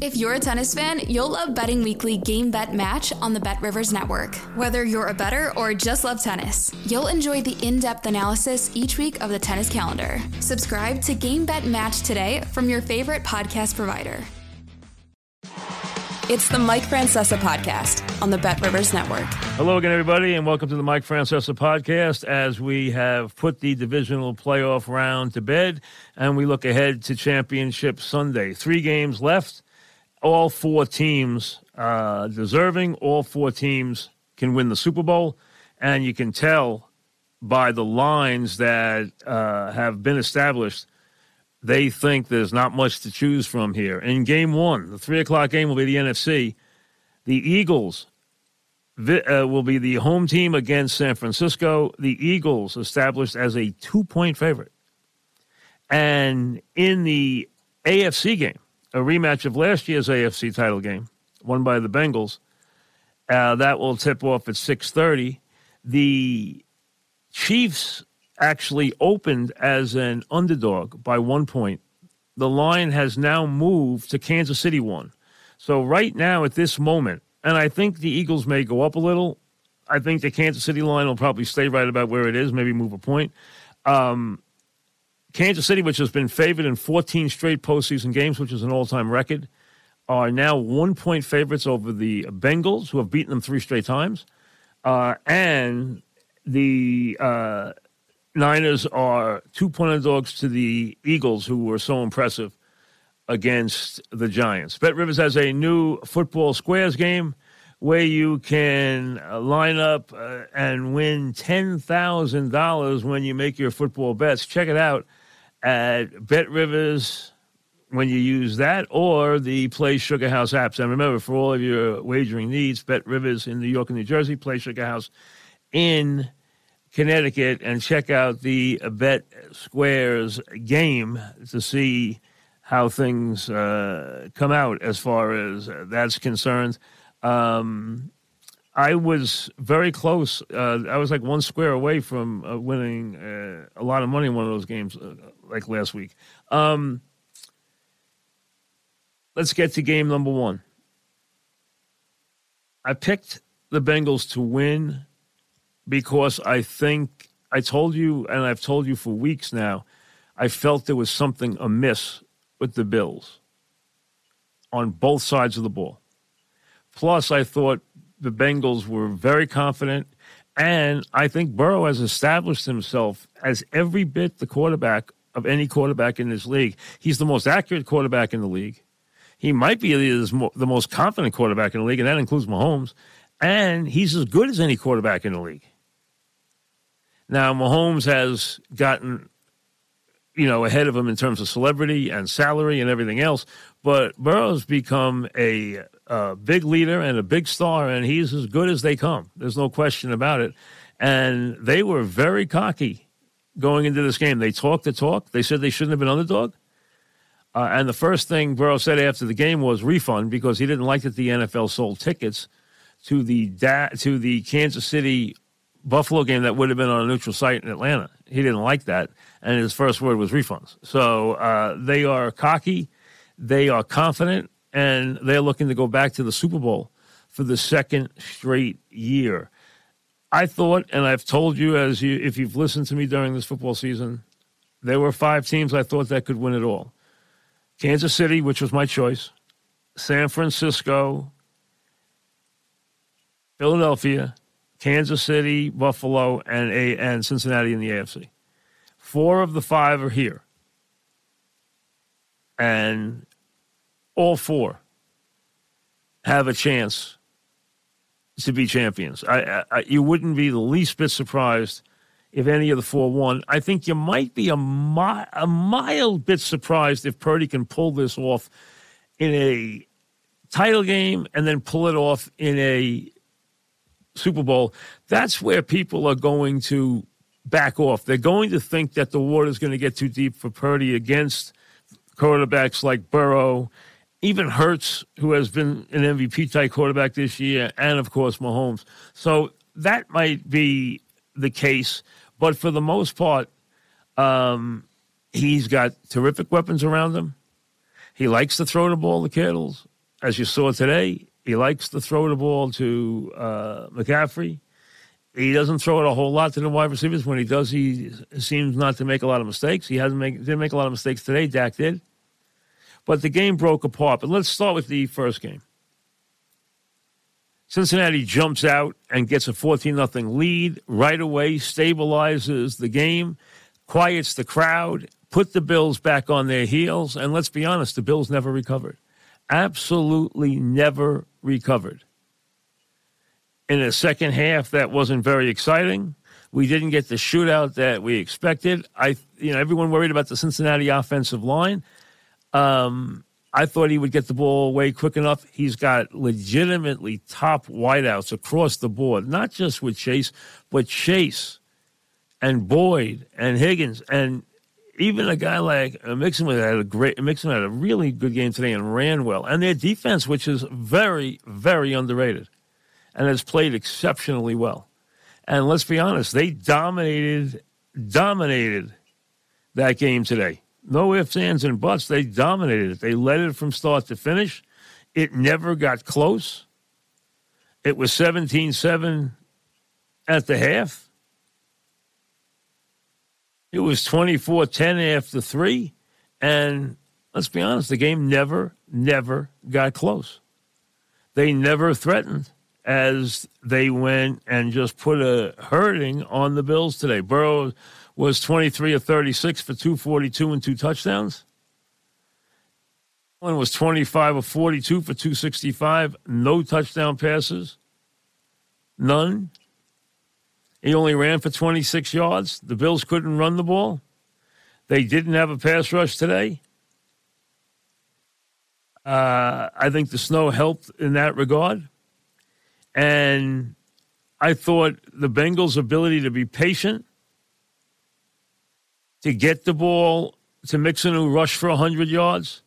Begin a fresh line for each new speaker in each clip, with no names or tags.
If you're a tennis fan, you'll love Betting Weekly Game Bet Match on the Bet Rivers Network. Whether you're a better or just love tennis, you'll enjoy the in depth analysis each week of the tennis calendar. Subscribe to Game Bet Match today from your favorite podcast provider. It's the Mike Francesa podcast on the Bet Rivers Network.
Hello again, everybody, and welcome to the Mike Francesa podcast as we have put the divisional playoff round to bed and we look ahead to Championship Sunday. Three games left all four teams uh, deserving. All four teams can win the Super Bowl, and you can tell by the lines that uh, have been established. They think there's not much to choose from here. In game one, the three o'clock game will be the NFC. The Eagles uh, will be the home team against San Francisco. The Eagles established as a two point favorite. And in the AFC game, a rematch of last year's AFC title game, won by the Bengals. Uh, that will tip off at 6:30. The Chiefs actually opened as an underdog by one point. The line has now moved to Kansas City one. So right now at this moment, and I think the Eagles may go up a little. I think the Kansas City line will probably stay right about where it is, maybe move a point. Um, Kansas City, which has been favored in 14 straight postseason games, which is an all time record, are now one point favorites over the Bengals, who have beaten them three straight times. Uh, and the uh, Niners are two point underdogs to the Eagles, who were so impressive against the Giants. Bet Rivers has a new football squares game where you can line up uh, and win $10,000 when you make your football bets. Check it out at Bet Rivers when you use that or the Play Sugar House apps. And remember, for all of your wagering needs, Bet Rivers in New York and New Jersey, Play Sugar House in Connecticut, and check out the Bet Squares game to see how things uh, come out as far as that's concerned. Um, I was very close. Uh, I was like one square away from uh, winning uh, a lot of money in one of those games, uh, like last week. Um, let's get to game number one. I picked the Bengals to win because I think I told you, and I've told you for weeks now, I felt there was something amiss with the Bills on both sides of the ball. Plus, I thought the Bengals were very confident. And I think Burrow has established himself as every bit the quarterback of any quarterback in this league. He's the most accurate quarterback in the league. He might be the most confident quarterback in the league, and that includes Mahomes. And he's as good as any quarterback in the league. Now, Mahomes has gotten, you know, ahead of him in terms of celebrity and salary and everything else, but Burrow's become a a big leader and a big star, and he's as good as they come. There's no question about it. And they were very cocky going into this game. They talked the talk. They said they shouldn't have been underdog. Uh, and the first thing Burrow said after the game was refund because he didn't like that the NFL sold tickets to the da- to the Kansas City Buffalo game that would have been on a neutral site in Atlanta. He didn't like that, and his first word was refunds. So uh, they are cocky, they are confident, and they're looking to go back to the Super Bowl for the second straight year. I thought, and I've told you as you if you've listened to me during this football season, there were five teams I thought that could win it all. Kansas City, which was my choice, San Francisco, Philadelphia, Kansas City, Buffalo, and a and Cincinnati in the AFC. Four of the five are here. And all four have a chance to be champions. I, I, you wouldn't be the least bit surprised if any of the four won. I think you might be a, mi- a mild bit surprised if Purdy can pull this off in a title game and then pull it off in a Super Bowl, that's where people are going to back off. They're going to think that the water is going to get too deep for Purdy against quarterbacks like Burrow, even Hurts, who has been an MVP type quarterback this year, and of course Mahomes. So that might be the case, but for the most part, um, he's got terrific weapons around him. He likes to throw the ball to Kittles, as you saw today. He likes to throw the ball to uh, McCaffrey. He doesn't throw it a whole lot to the wide receivers. When he does, he seems not to make a lot of mistakes. He hasn't make, didn't make a lot of mistakes today. Dak did, but the game broke apart. But let's start with the first game. Cincinnati jumps out and gets a 14 0 lead right away, stabilizes the game, quiets the crowd, put the Bills back on their heels, and let's be honest, the Bills never recovered. Absolutely never recovered. In the second half, that wasn't very exciting. We didn't get the shootout that we expected. I, you know, everyone worried about the Cincinnati offensive line. Um, I thought he would get the ball away quick enough. He's got legitimately top wideouts across the board, not just with Chase, but Chase and Boyd and Higgins and even a guy like uh, Mixon had a great Mixon had a really good game today and ran well. And their defense, which is very, very underrated, and has played exceptionally well. And let's be honest, they dominated dominated that game today. No ifs, ands, and buts. They dominated it. They led it from start to finish. It never got close. It was 17 7 at the half. It was 24 10 after three. And let's be honest, the game never, never got close. They never threatened as they went and just put a hurting on the Bills today. Burrow was 23 of 36 for 242 and two touchdowns. One was 25 of 42 for 265, no touchdown passes, none. He only ran for 26 yards. The Bills couldn't run the ball. They didn't have a pass rush today. Uh, I think the snow helped in that regard. And I thought the Bengals' ability to be patient to get the ball to Mixon who rushed for 100 yards,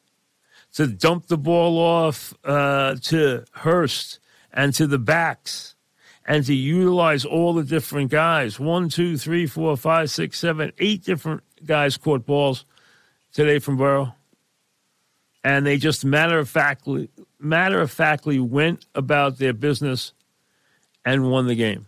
to dump the ball off uh, to Hurst and to the backs, and to utilize all the different guys. One, two, three, four, five, six, seven, eight different guys caught balls today from Burrow. And they just matter of factly matter of factly went about their business and won the game.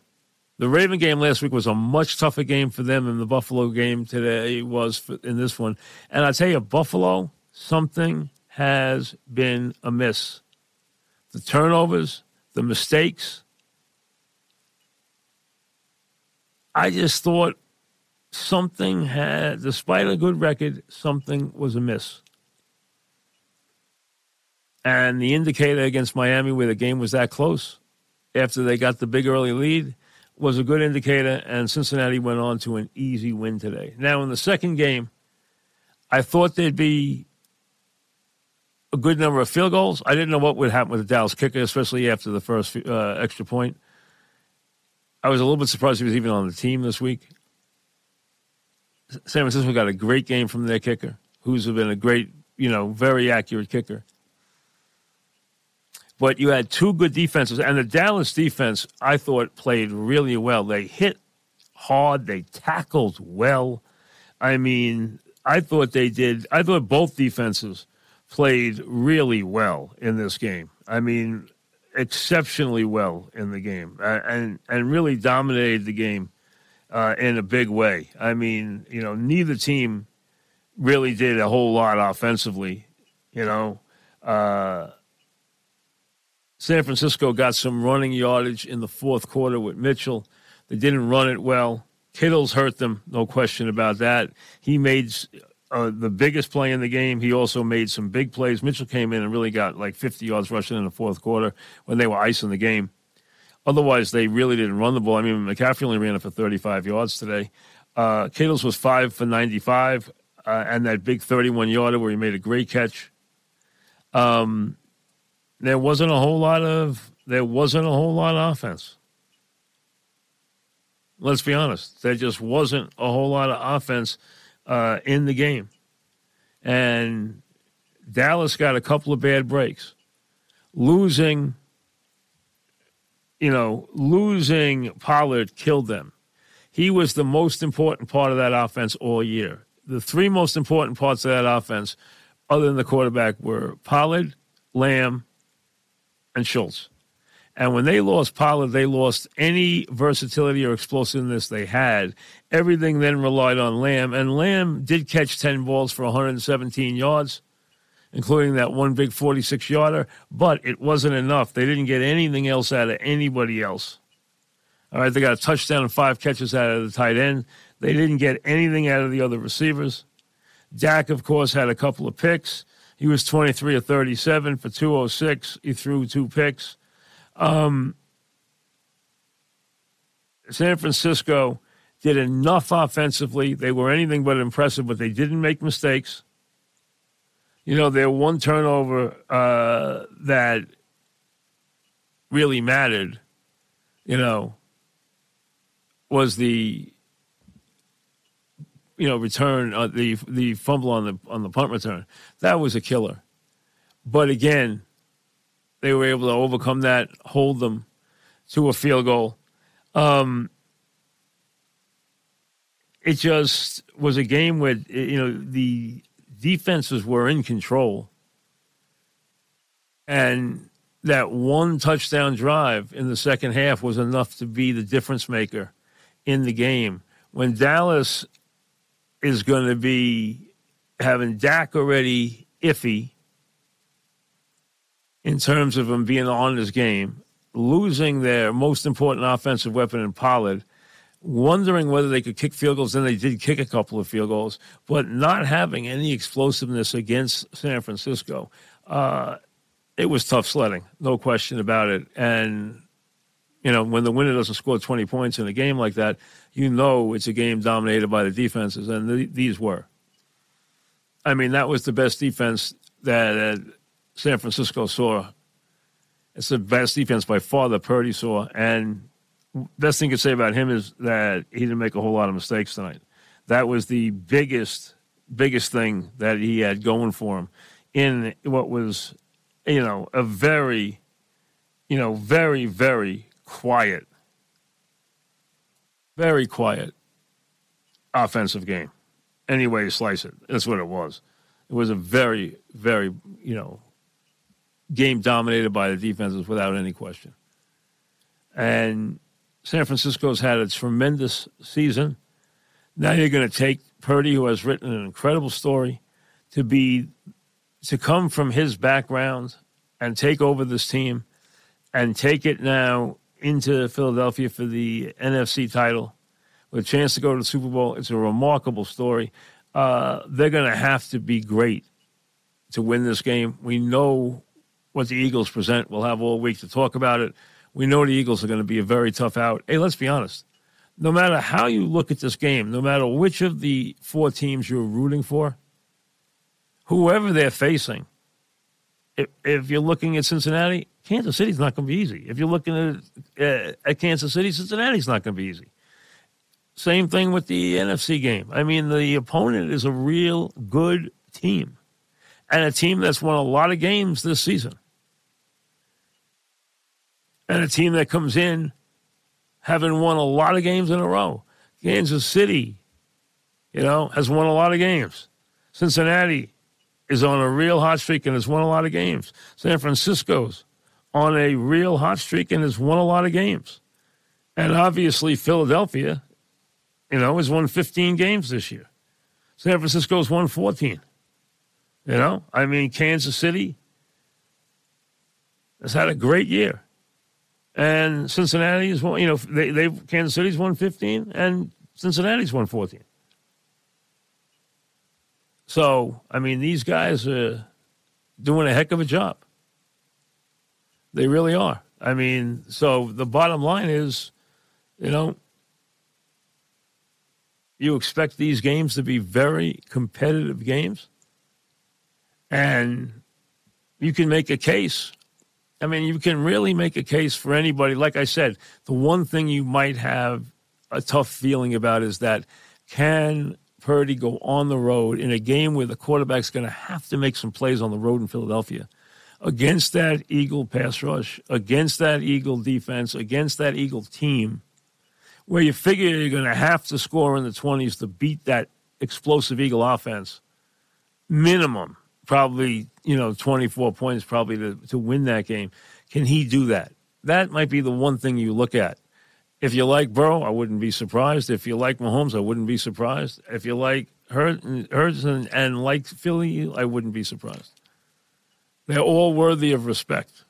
The Raven game last week was a much tougher game for them than the Buffalo game today was for, in this one. And I tell you, Buffalo, something has been amiss. The turnovers, the mistakes. I just thought something had, despite a good record, something was amiss. And the indicator against Miami, where the game was that close, after they got the big early lead, was a good indicator, and Cincinnati went on to an easy win today. Now, in the second game, I thought there'd be a good number of field goals. I didn't know what would happen with the Dallas kicker, especially after the first uh, extra point. I was a little bit surprised he was even on the team this week. San Francisco got a great game from their kicker, who's been a great, you know, very accurate kicker. But you had two good defenses, and the Dallas defense, I thought, played really well. They hit hard, they tackled well. I mean, I thought they did. I thought both defenses played really well in this game. I mean, exceptionally well in the game, and and really dominated the game uh, in a big way. I mean, you know, neither team really did a whole lot offensively. You know, uh, San Francisco got some running yardage in the fourth quarter with Mitchell. They didn't run it well. Kittles hurt them, no question about that. He made uh, the biggest play in the game. He also made some big plays. Mitchell came in and really got like 50 yards rushing in the fourth quarter when they were icing the game. Otherwise, they really didn't run the ball. I mean, McCaffrey only ran it for 35 yards today. Uh, Kittles was five for 95, uh, and that big 31 yarder where he made a great catch. Um, there wasn't a whole lot of there wasn't a whole lot of offense. Let's be honest. There just wasn't a whole lot of offense uh, in the game. And Dallas got a couple of bad breaks. Losing, you know, losing Pollard killed them. He was the most important part of that offense all year. The three most important parts of that offense, other than the quarterback, were Pollard, Lamb, and Schultz. And when they lost Pollard, they lost any versatility or explosiveness they had. Everything then relied on Lamb. And Lamb did catch 10 balls for 117 yards, including that one big 46 yarder, but it wasn't enough. They didn't get anything else out of anybody else. All right, they got a touchdown and five catches out of the tight end. They didn't get anything out of the other receivers. Dak, of course, had a couple of picks. He was 23 of 37 for 206. He threw two picks. Um, San Francisco did enough offensively. They were anything but impressive, but they didn't make mistakes. You know, their one turnover uh, that really mattered, you know, was the you know return uh, the the fumble on the on the punt return. That was a killer. But again, they were able to overcome that, hold them to a field goal. Um, it just was a game where you know the defenses were in control, and that one touchdown drive in the second half was enough to be the difference maker in the game. When Dallas is going to be having Dak already iffy in terms of them being on this game, losing their most important offensive weapon in Pollard, wondering whether they could kick field goals, Then they did kick a couple of field goals, but not having any explosiveness against San Francisco. Uh, it was tough sledding, no question about it. And, you know, when the winner doesn't score 20 points in a game like that, you know it's a game dominated by the defenses, and th- these were. I mean, that was the best defense that, San Francisco saw. It's the best defense by far that Purdy saw. And best thing to say about him is that he didn't make a whole lot of mistakes tonight. That was the biggest, biggest thing that he had going for him in what was, you know, a very, you know, very, very quiet, very quiet offensive game. Any way you slice it, that's what it was. It was a very, very, you know, game dominated by the defenses without any question. And San Francisco's had a tremendous season. Now you're going to take Purdy, who has written an incredible story, to be to come from his background and take over this team and take it now into Philadelphia for the NFC title with a chance to go to the Super Bowl. It's a remarkable story. Uh, they're going to have to be great to win this game. We know what the Eagles present. We'll have all week to talk about it. We know the Eagles are going to be a very tough out. Hey, let's be honest. No matter how you look at this game, no matter which of the four teams you're rooting for, whoever they're facing, if, if you're looking at Cincinnati, Kansas City's not going to be easy. If you're looking at, uh, at Kansas City, Cincinnati's not going to be easy. Same thing with the NFC game. I mean, the opponent is a real good team and a team that's won a lot of games this season and a team that comes in having won a lot of games in a row. Kansas City, you know, has won a lot of games. Cincinnati is on a real hot streak and has won a lot of games. San Francisco's on a real hot streak and has won a lot of games. And obviously, Philadelphia, you know, has won 15 games this year. San Francisco's won 14. You know, I mean, Kansas City has had a great year and Cincinnati's won. You know, they they Kansas City's won 15, and Cincinnati's won 14. So, I mean, these guys are doing a heck of a job. They really are. I mean, so the bottom line is, you know, you expect these games to be very competitive games. And you can make a case I mean, you can really make a case for anybody. Like I said, the one thing you might have a tough feeling about is that can Purdy go on the road in a game where the quarterback's going to have to make some plays on the road in Philadelphia against that Eagle pass rush, against that Eagle defense, against that Eagle team, where you figure you're going to have to score in the 20s to beat that explosive Eagle offense, minimum, probably, you know, 24 points probably to, to win that game. Can he do that? That might be the one thing you look at. If you like Burrow, I wouldn't be surprised. If you like Mahomes, I wouldn't be surprised. If you like Hurts and, and like Philly, I wouldn't be surprised. They're all worthy of respect.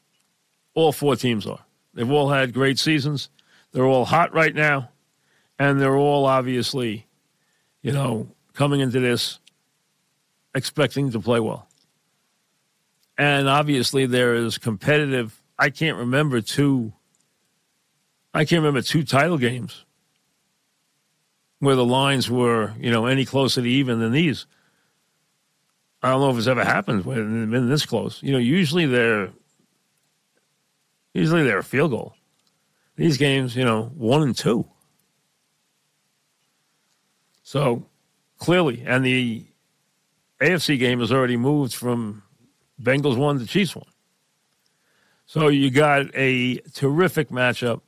All four teams are. They've all had great seasons. They're all hot right now. And they're all obviously, you know, coming into this expecting to play well. And obviously, there is competitive. I can't remember two I can't remember two title games where the lines were, you know, any closer to even than these. I don't know if it's ever happened when they've been this close. You know, usually they're usually they're a field goal. These games, you know, one and two. So clearly, and the AFC game has already moved from Bengals one to Chiefs one. So you got a terrific matchup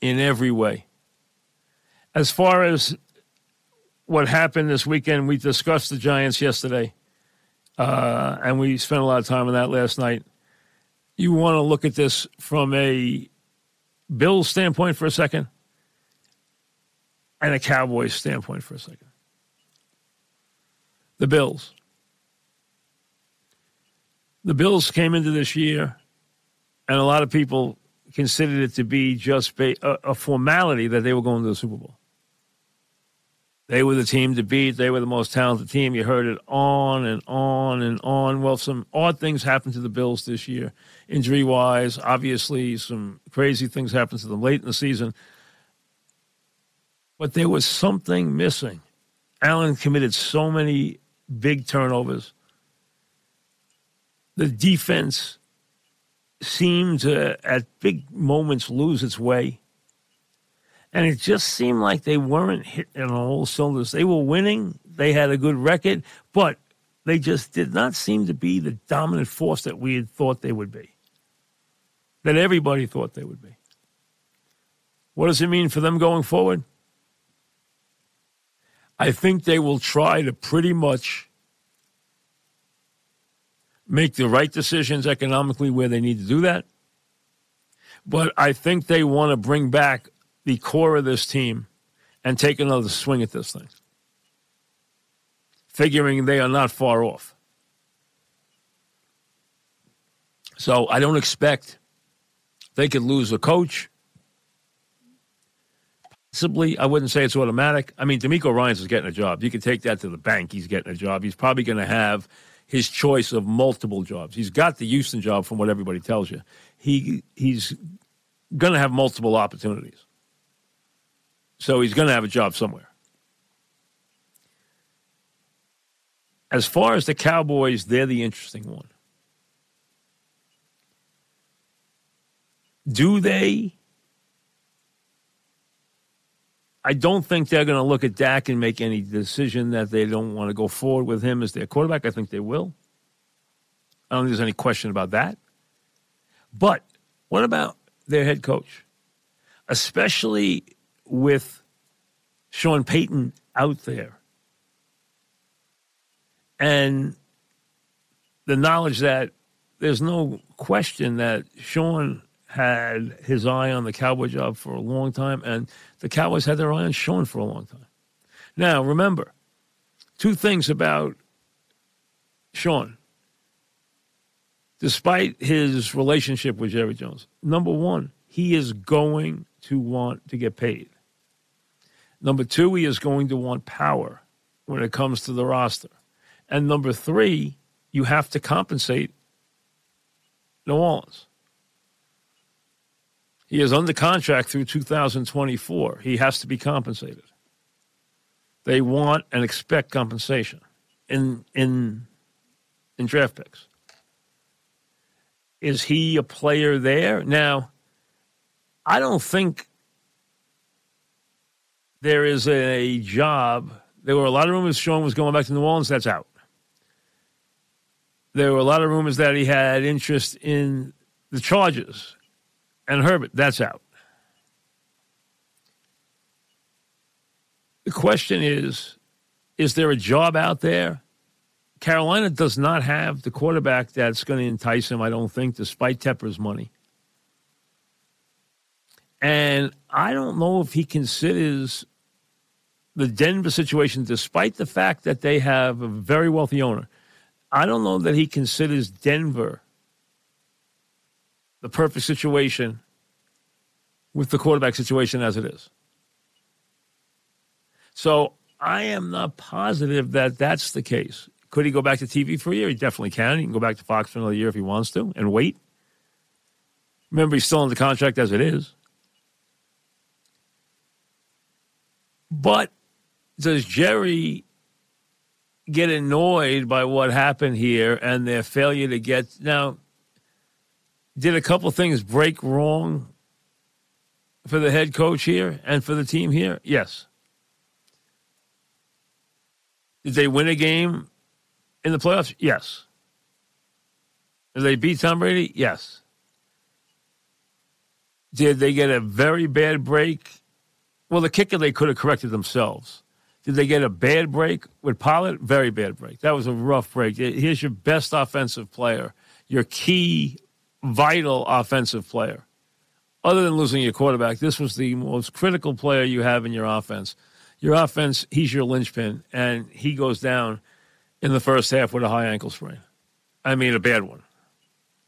in every way. As far as what happened this weekend, we discussed the Giants yesterday, uh, and we spent a lot of time on that last night. You want to look at this from a Bills standpoint for a second and a Cowboys standpoint for a second. The Bills. The Bills came into this year, and a lot of people considered it to be just a, a formality that they were going to the Super Bowl. They were the team to beat. They were the most talented team. You heard it on and on and on. Well, some odd things happened to the Bills this year, injury wise. Obviously, some crazy things happened to them late in the season. But there was something missing. Allen committed so many big turnovers. The defense seemed to, at big moments, lose its way. And it just seemed like they weren't hitting on all cylinders. They were winning, they had a good record, but they just did not seem to be the dominant force that we had thought they would be, that everybody thought they would be. What does it mean for them going forward? I think they will try to pretty much make the right decisions economically where they need to do that. But I think they want to bring back the core of this team and take another swing at this thing, figuring they are not far off. So I don't expect they could lose a coach. Possibly, I wouldn't say it's automatic. I mean, DeMeco Ryans is getting a job. You can take that to the bank. He's getting a job. He's probably going to have his choice of multiple jobs. He's got the Houston job from what everybody tells you. He he's going to have multiple opportunities. So he's going to have a job somewhere. As far as the Cowboys, they're the interesting one. Do they I don't think they're going to look at Dak and make any decision that they don't want to go forward with him as their quarterback. I think they will. I don't think there's any question about that. But what about their head coach? Especially with Sean Payton out there. And the knowledge that there's no question that Sean had his eye on the Cowboy job for a long time, and the Cowboys had their eye on Sean for a long time. Now, remember, two things about Sean. Despite his relationship with Jerry Jones, number one, he is going to want to get paid. Number two, he is going to want power when it comes to the roster. And number three, you have to compensate New Orleans. He is under contract through 2024. He has to be compensated. They want and expect compensation in in in draft picks. Is he a player there? Now, I don't think there is a job. There were a lot of rumors Sean was going back to New Orleans. That's out. There were a lot of rumors that he had interest in the Chargers and Herbert. That's out. The question is is there a job out there? Carolina does not have the quarterback that's going to entice him, I don't think, despite Tepper's money. And I don't know if he considers the Denver situation, despite the fact that they have a very wealthy owner. I don't know that he considers Denver the perfect situation with the quarterback situation as it is. So I am not positive that that's the case. Could he go back to TV for a year? He definitely can. He can go back to Fox for another year if he wants to and wait. Remember, he's still the contract as it is. But does Jerry get annoyed by what happened here and their failure to get now? Did a couple things break wrong for the head coach here and for the team here? Yes. Did they win a game in the playoffs? Yes. Did they beat Tom Brady? Yes. Did they get a very bad break? Well, the kicker they could have corrected themselves. Did they get a bad break with Pollard? Very bad break. That was a rough break. Here's your best offensive player, your key, vital offensive player. Other than losing your quarterback, this was the most critical player you have in your offense your offense, he's your linchpin, and he goes down in the first half with a high ankle sprain. I mean, a bad one.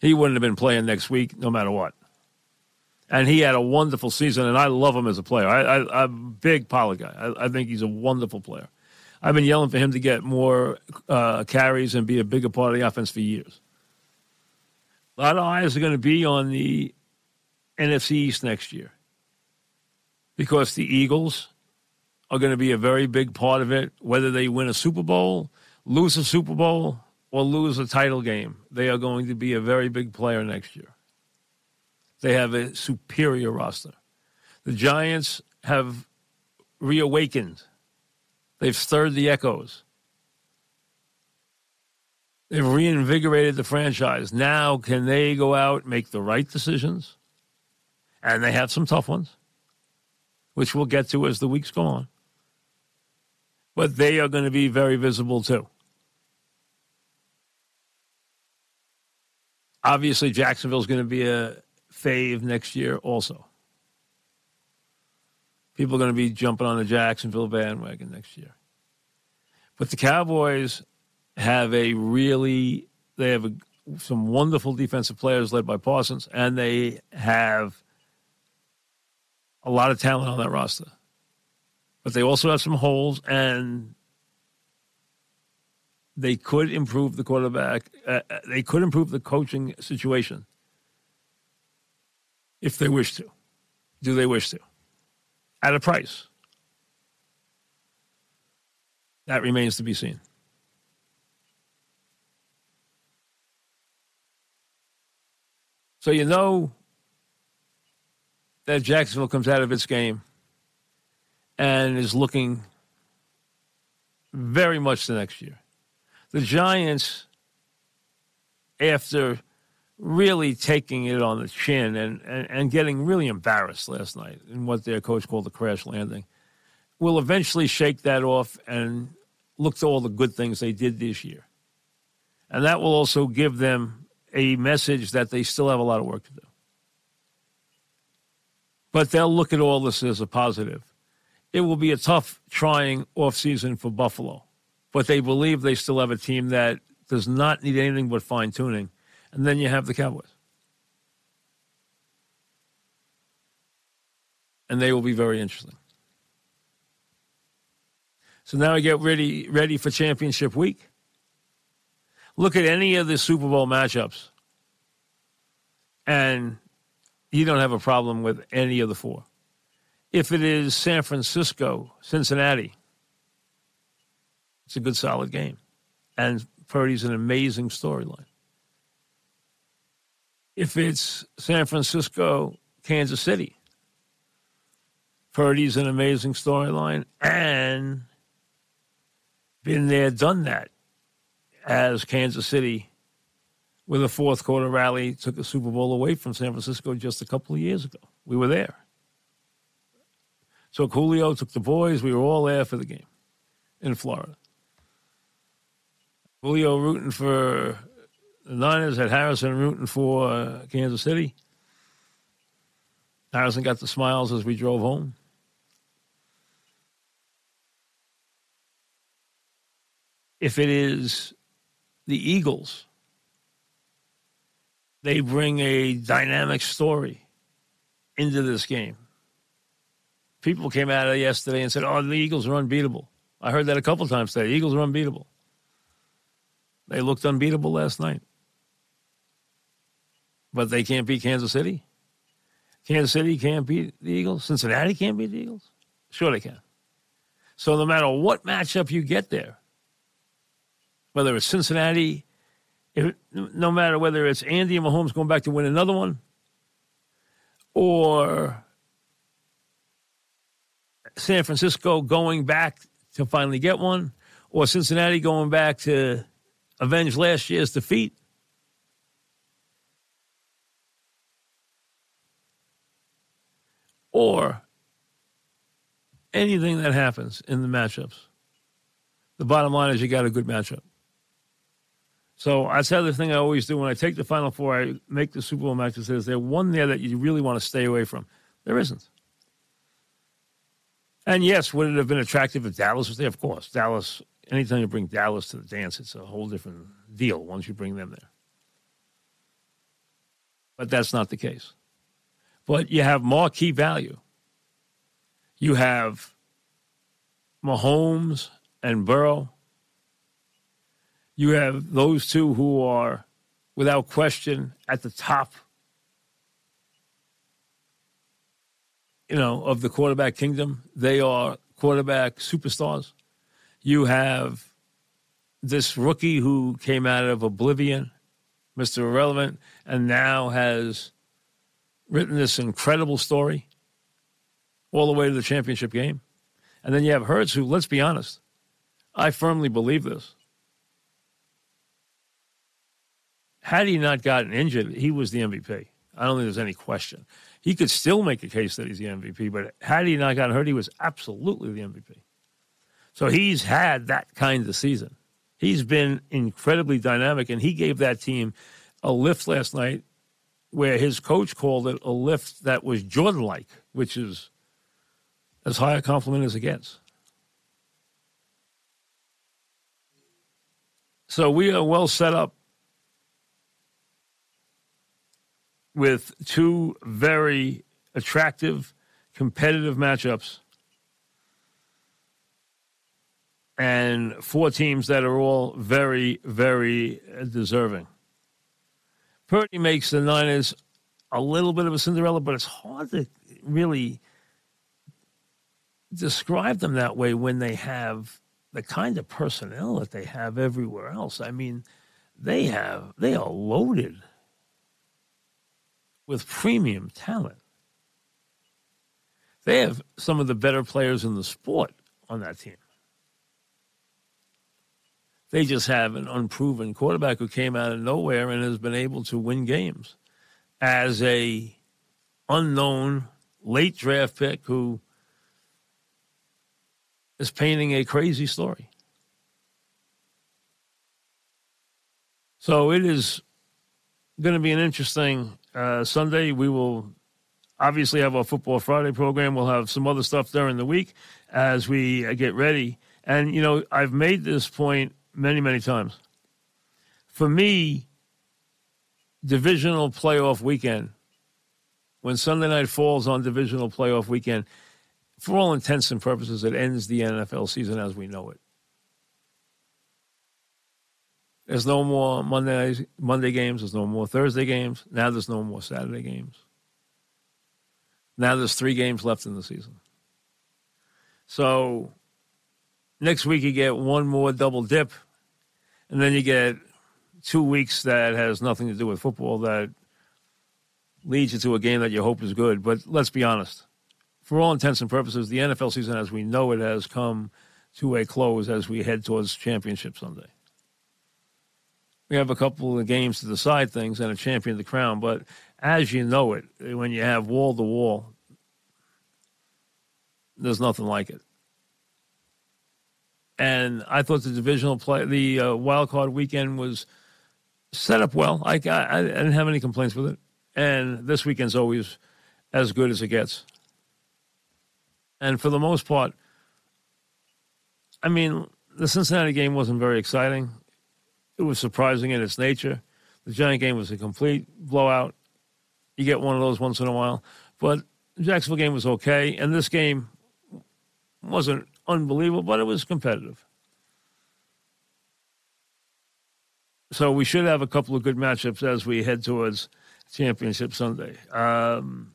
He wouldn't have been playing next week no matter what. And he had a wonderful season, and I love him as a player. I, am a big Pollard guy. I, I, think he's a wonderful player. I've been yelling for him to get more uh, carries and be a bigger part of the offense for years. A lot of eyes are going to be on the NFC East next year because the Eagles are going to be a very big part of it, whether they win a Super Bowl, lose a Super Bowl, or lose a title game. They are going to be a very big player next year. They have a superior roster. The Giants have reawakened, they've stirred the echoes. They've reinvigorated the franchise. Now, can they go out make the right decisions? And they have some tough ones, which we'll get to as the weeks go on but they are going to be very visible too. Obviously, Jacksonville is going to be a fave next year also. People are going to be jumping on the Jacksonville bandwagon next year. But the Cowboys have a really, they have a, some wonderful defensive players led by Parsons, and they have a lot of talent on that roster but they also have some holes, and they could improve the quarterback. Uh, uh, they could improve the coaching situation if they wish to. Do they wish to? At a price. That remains to be seen. So you know that Jacksonville comes out of its game and is looking very much the next year. The Giants, after really taking it on the chin and, and, and getting really embarrassed last night in what their coach called the crash landing, will eventually shake that off and look to all the good things they did this year. And that will also give them a message that they still have a lot of work to do. But they'll look at all this as a positive it will be a tough, trying offseason for Buffalo. But they believe they still have a team that does not need anything but fine tuning. And then you have the Cowboys. And they will be very interesting. So now I get ready ready for championship week. Look at any of the Super Bowl matchups. And you don't have a problem with any of the four if it is San Francisco, Cincinnati, it's a good, solid game. And Purdy's an amazing storyline. If it's San Francisco, Kansas City, Purdy's an amazing storyline, and been there, done that as Kansas City with a fourth quarter rally took a Super Bowl away from San Francisco just a couple of years ago. We were there. So Julio took the boys. We were all there for the game in Florida. Julio rooting for the Niners, had Harrison rooting for uh, Kansas City. Harrison got the smiles as we drove home. If it is the Eagles, they bring a dynamic story into this game. People came out of yesterday and said, "Oh, the Eagles are unbeatable." I heard that a couple times today. Eagles are unbeatable. They looked unbeatable last night, but they can't beat Kansas City. Kansas City can't beat the Eagles. Cincinnati can't beat the Eagles. Sure, they can. So no matter what matchup you get there, whether it's Cincinnati, if, no matter whether it's Andy and Mahomes going back to win another one, or San Francisco going back to finally get one, or Cincinnati going back to avenge last year's defeat. Or anything that happens in the matchups. The bottom line is you got a good matchup. So that's the other thing I always do when I take the Final Four. I make the Super Bowl matches. Is there one there that you really want to stay away from? There isn't. And yes, would it have been attractive if Dallas was there? Of course, Dallas. Anytime you bring Dallas to the dance, it's a whole different deal once you bring them there. But that's not the case. But you have marquee value. You have Mahomes and Burrow you have those two who are, without question, at the top, you know, of the quarterback kingdom. They are quarterback superstars. You have this rookie who came out of oblivion, Mr. Irrelevant, and now has written this incredible story all the way to the championship game. And then you have Hurts, who, let's be honest, I firmly believe this. Had he not gotten injured, he was the MVP. I don't think there's any question. He could still make a case that he's the MVP, but had he not gotten hurt, he was absolutely the MVP. So he's had that kind of season. He's been incredibly dynamic, and he gave that team a lift last night where his coach called it a lift that was Jordan like, which is as high a compliment as it gets. So we are well set up with two very attractive, competitive matchups and four teams that are all very, very deserving. Purdy makes the Niners a little bit of a Cinderella, but it's hard to really describe them that way when they have the kind of personnel that they have everywhere else. I mean, they have they are loaded with premium talent. They have some of the better players in the sport on that team. They just have an unproven quarterback who came out of nowhere and has been able to win games as a unknown late draft pick who is painting a crazy story. So it is going to be an interesting uh, Sunday. We will obviously have our Football Friday program. We'll have some other stuff during the week as we uh, get ready. And, you know, I've made this point many, many times. For me, divisional playoff weekend, when Sunday night falls on divisional playoff weekend, for all intents and purposes, it ends the NFL season as we know it. There's no more Monday Monday games. There's no more Thursday games. Now there's no more Saturday games. Now there's three games left in the season. So next week you get one more double dip, and then you get two weeks that has nothing to do with football that leads you to a game that you hope is good. But let's be honest. for all intents and purposes, the NFL season as we know it has come to a close as we head towards Championship Sunday. We have a couple of games to decide things and a champion of the crown, but as you know it, when you have wall to wall, there's nothing like it. And I thought the divisional play, the uh, wild card weekend was set up well. I, I, I didn't have any complaints with it. And this weekend's always as good as it gets. And for the most part, I mean, the Cincinnati game wasn't very exciting. It was surprising in its nature. The Giant game was a complete blowout. You get one of those once in a while. But the Jacksonville game was okay. And this game wasn't unbelievable, but it was competitive. So we should have a couple of good matchups as we head towards Championship Sunday. Um,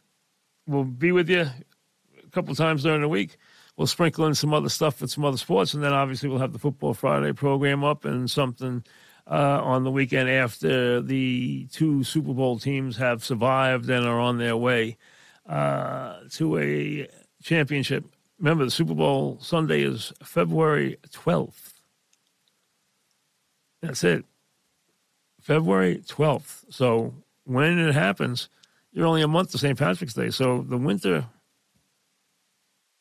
we'll be with you a couple times during the week. We'll sprinkle in some other stuff with some other sports, and then obviously we'll have the Football Friday program up and something uh, on the weekend after the two Super Bowl teams have survived and are on their way uh, to a championship. Remember, the Super Bowl Sunday is February 12th. That's it. February 12th. So when it happens, you're only a month to St. Patrick's Day. So the winter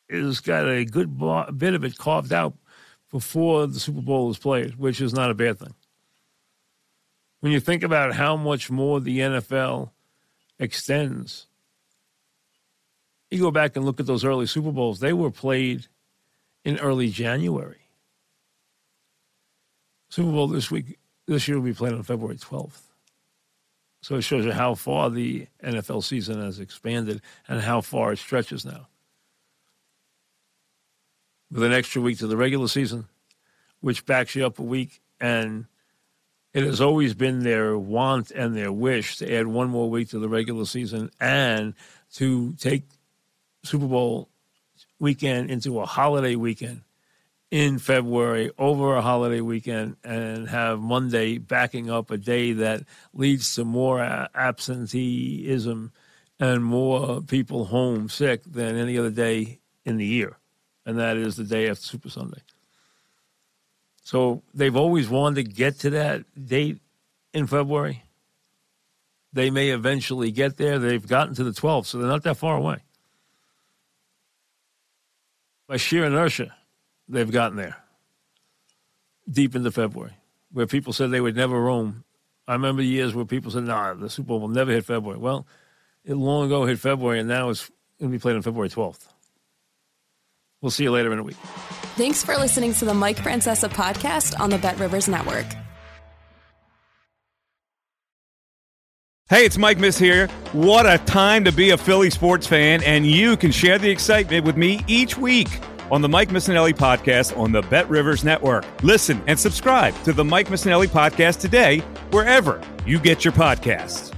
is got a good bit of it carved out before the Super Bowl is played, which is not a bad thing. When you think about how much more the NFL extends, you go back and look at those early Super Bowls, they were played in early January. Super Bowl this week, this year will be played on February 12th. So it shows you how far the NFL season has expanded and how far it stretches now. With an extra week to the regular season, which backs you up a week, and it has always been their want and their wish to add one more week to the regular season and to take Super Bowl weekend into a holiday weekend in February over a holiday weekend and have Monday backing up a day that leads to more absenteeism and more people home sick than any other day in the year. And that is the day after Super Sunday. So they've always wanted to get to that date in February. They may eventually get there. They've gotten to the 12th, so they're not that far away. By sheer inertia, they've gotten there deep into February, where people said they would never roam. I remember years where people said, nah, the Super Bowl will never hit February. Well, it long ago hit February, and now it's going to be played on February 12th. We'll see you later in a week.
Thanks for listening to the Mike Francesa podcast on the Bet Rivers Network.
Hey, it's Mike Miss here. What a time to be a Philly sports fan, and you can share the excitement with me each week on the Mike Missanelli podcast on the Bet Rivers Network. Listen and subscribe to the Mike Missanelli podcast today, wherever you get your podcasts.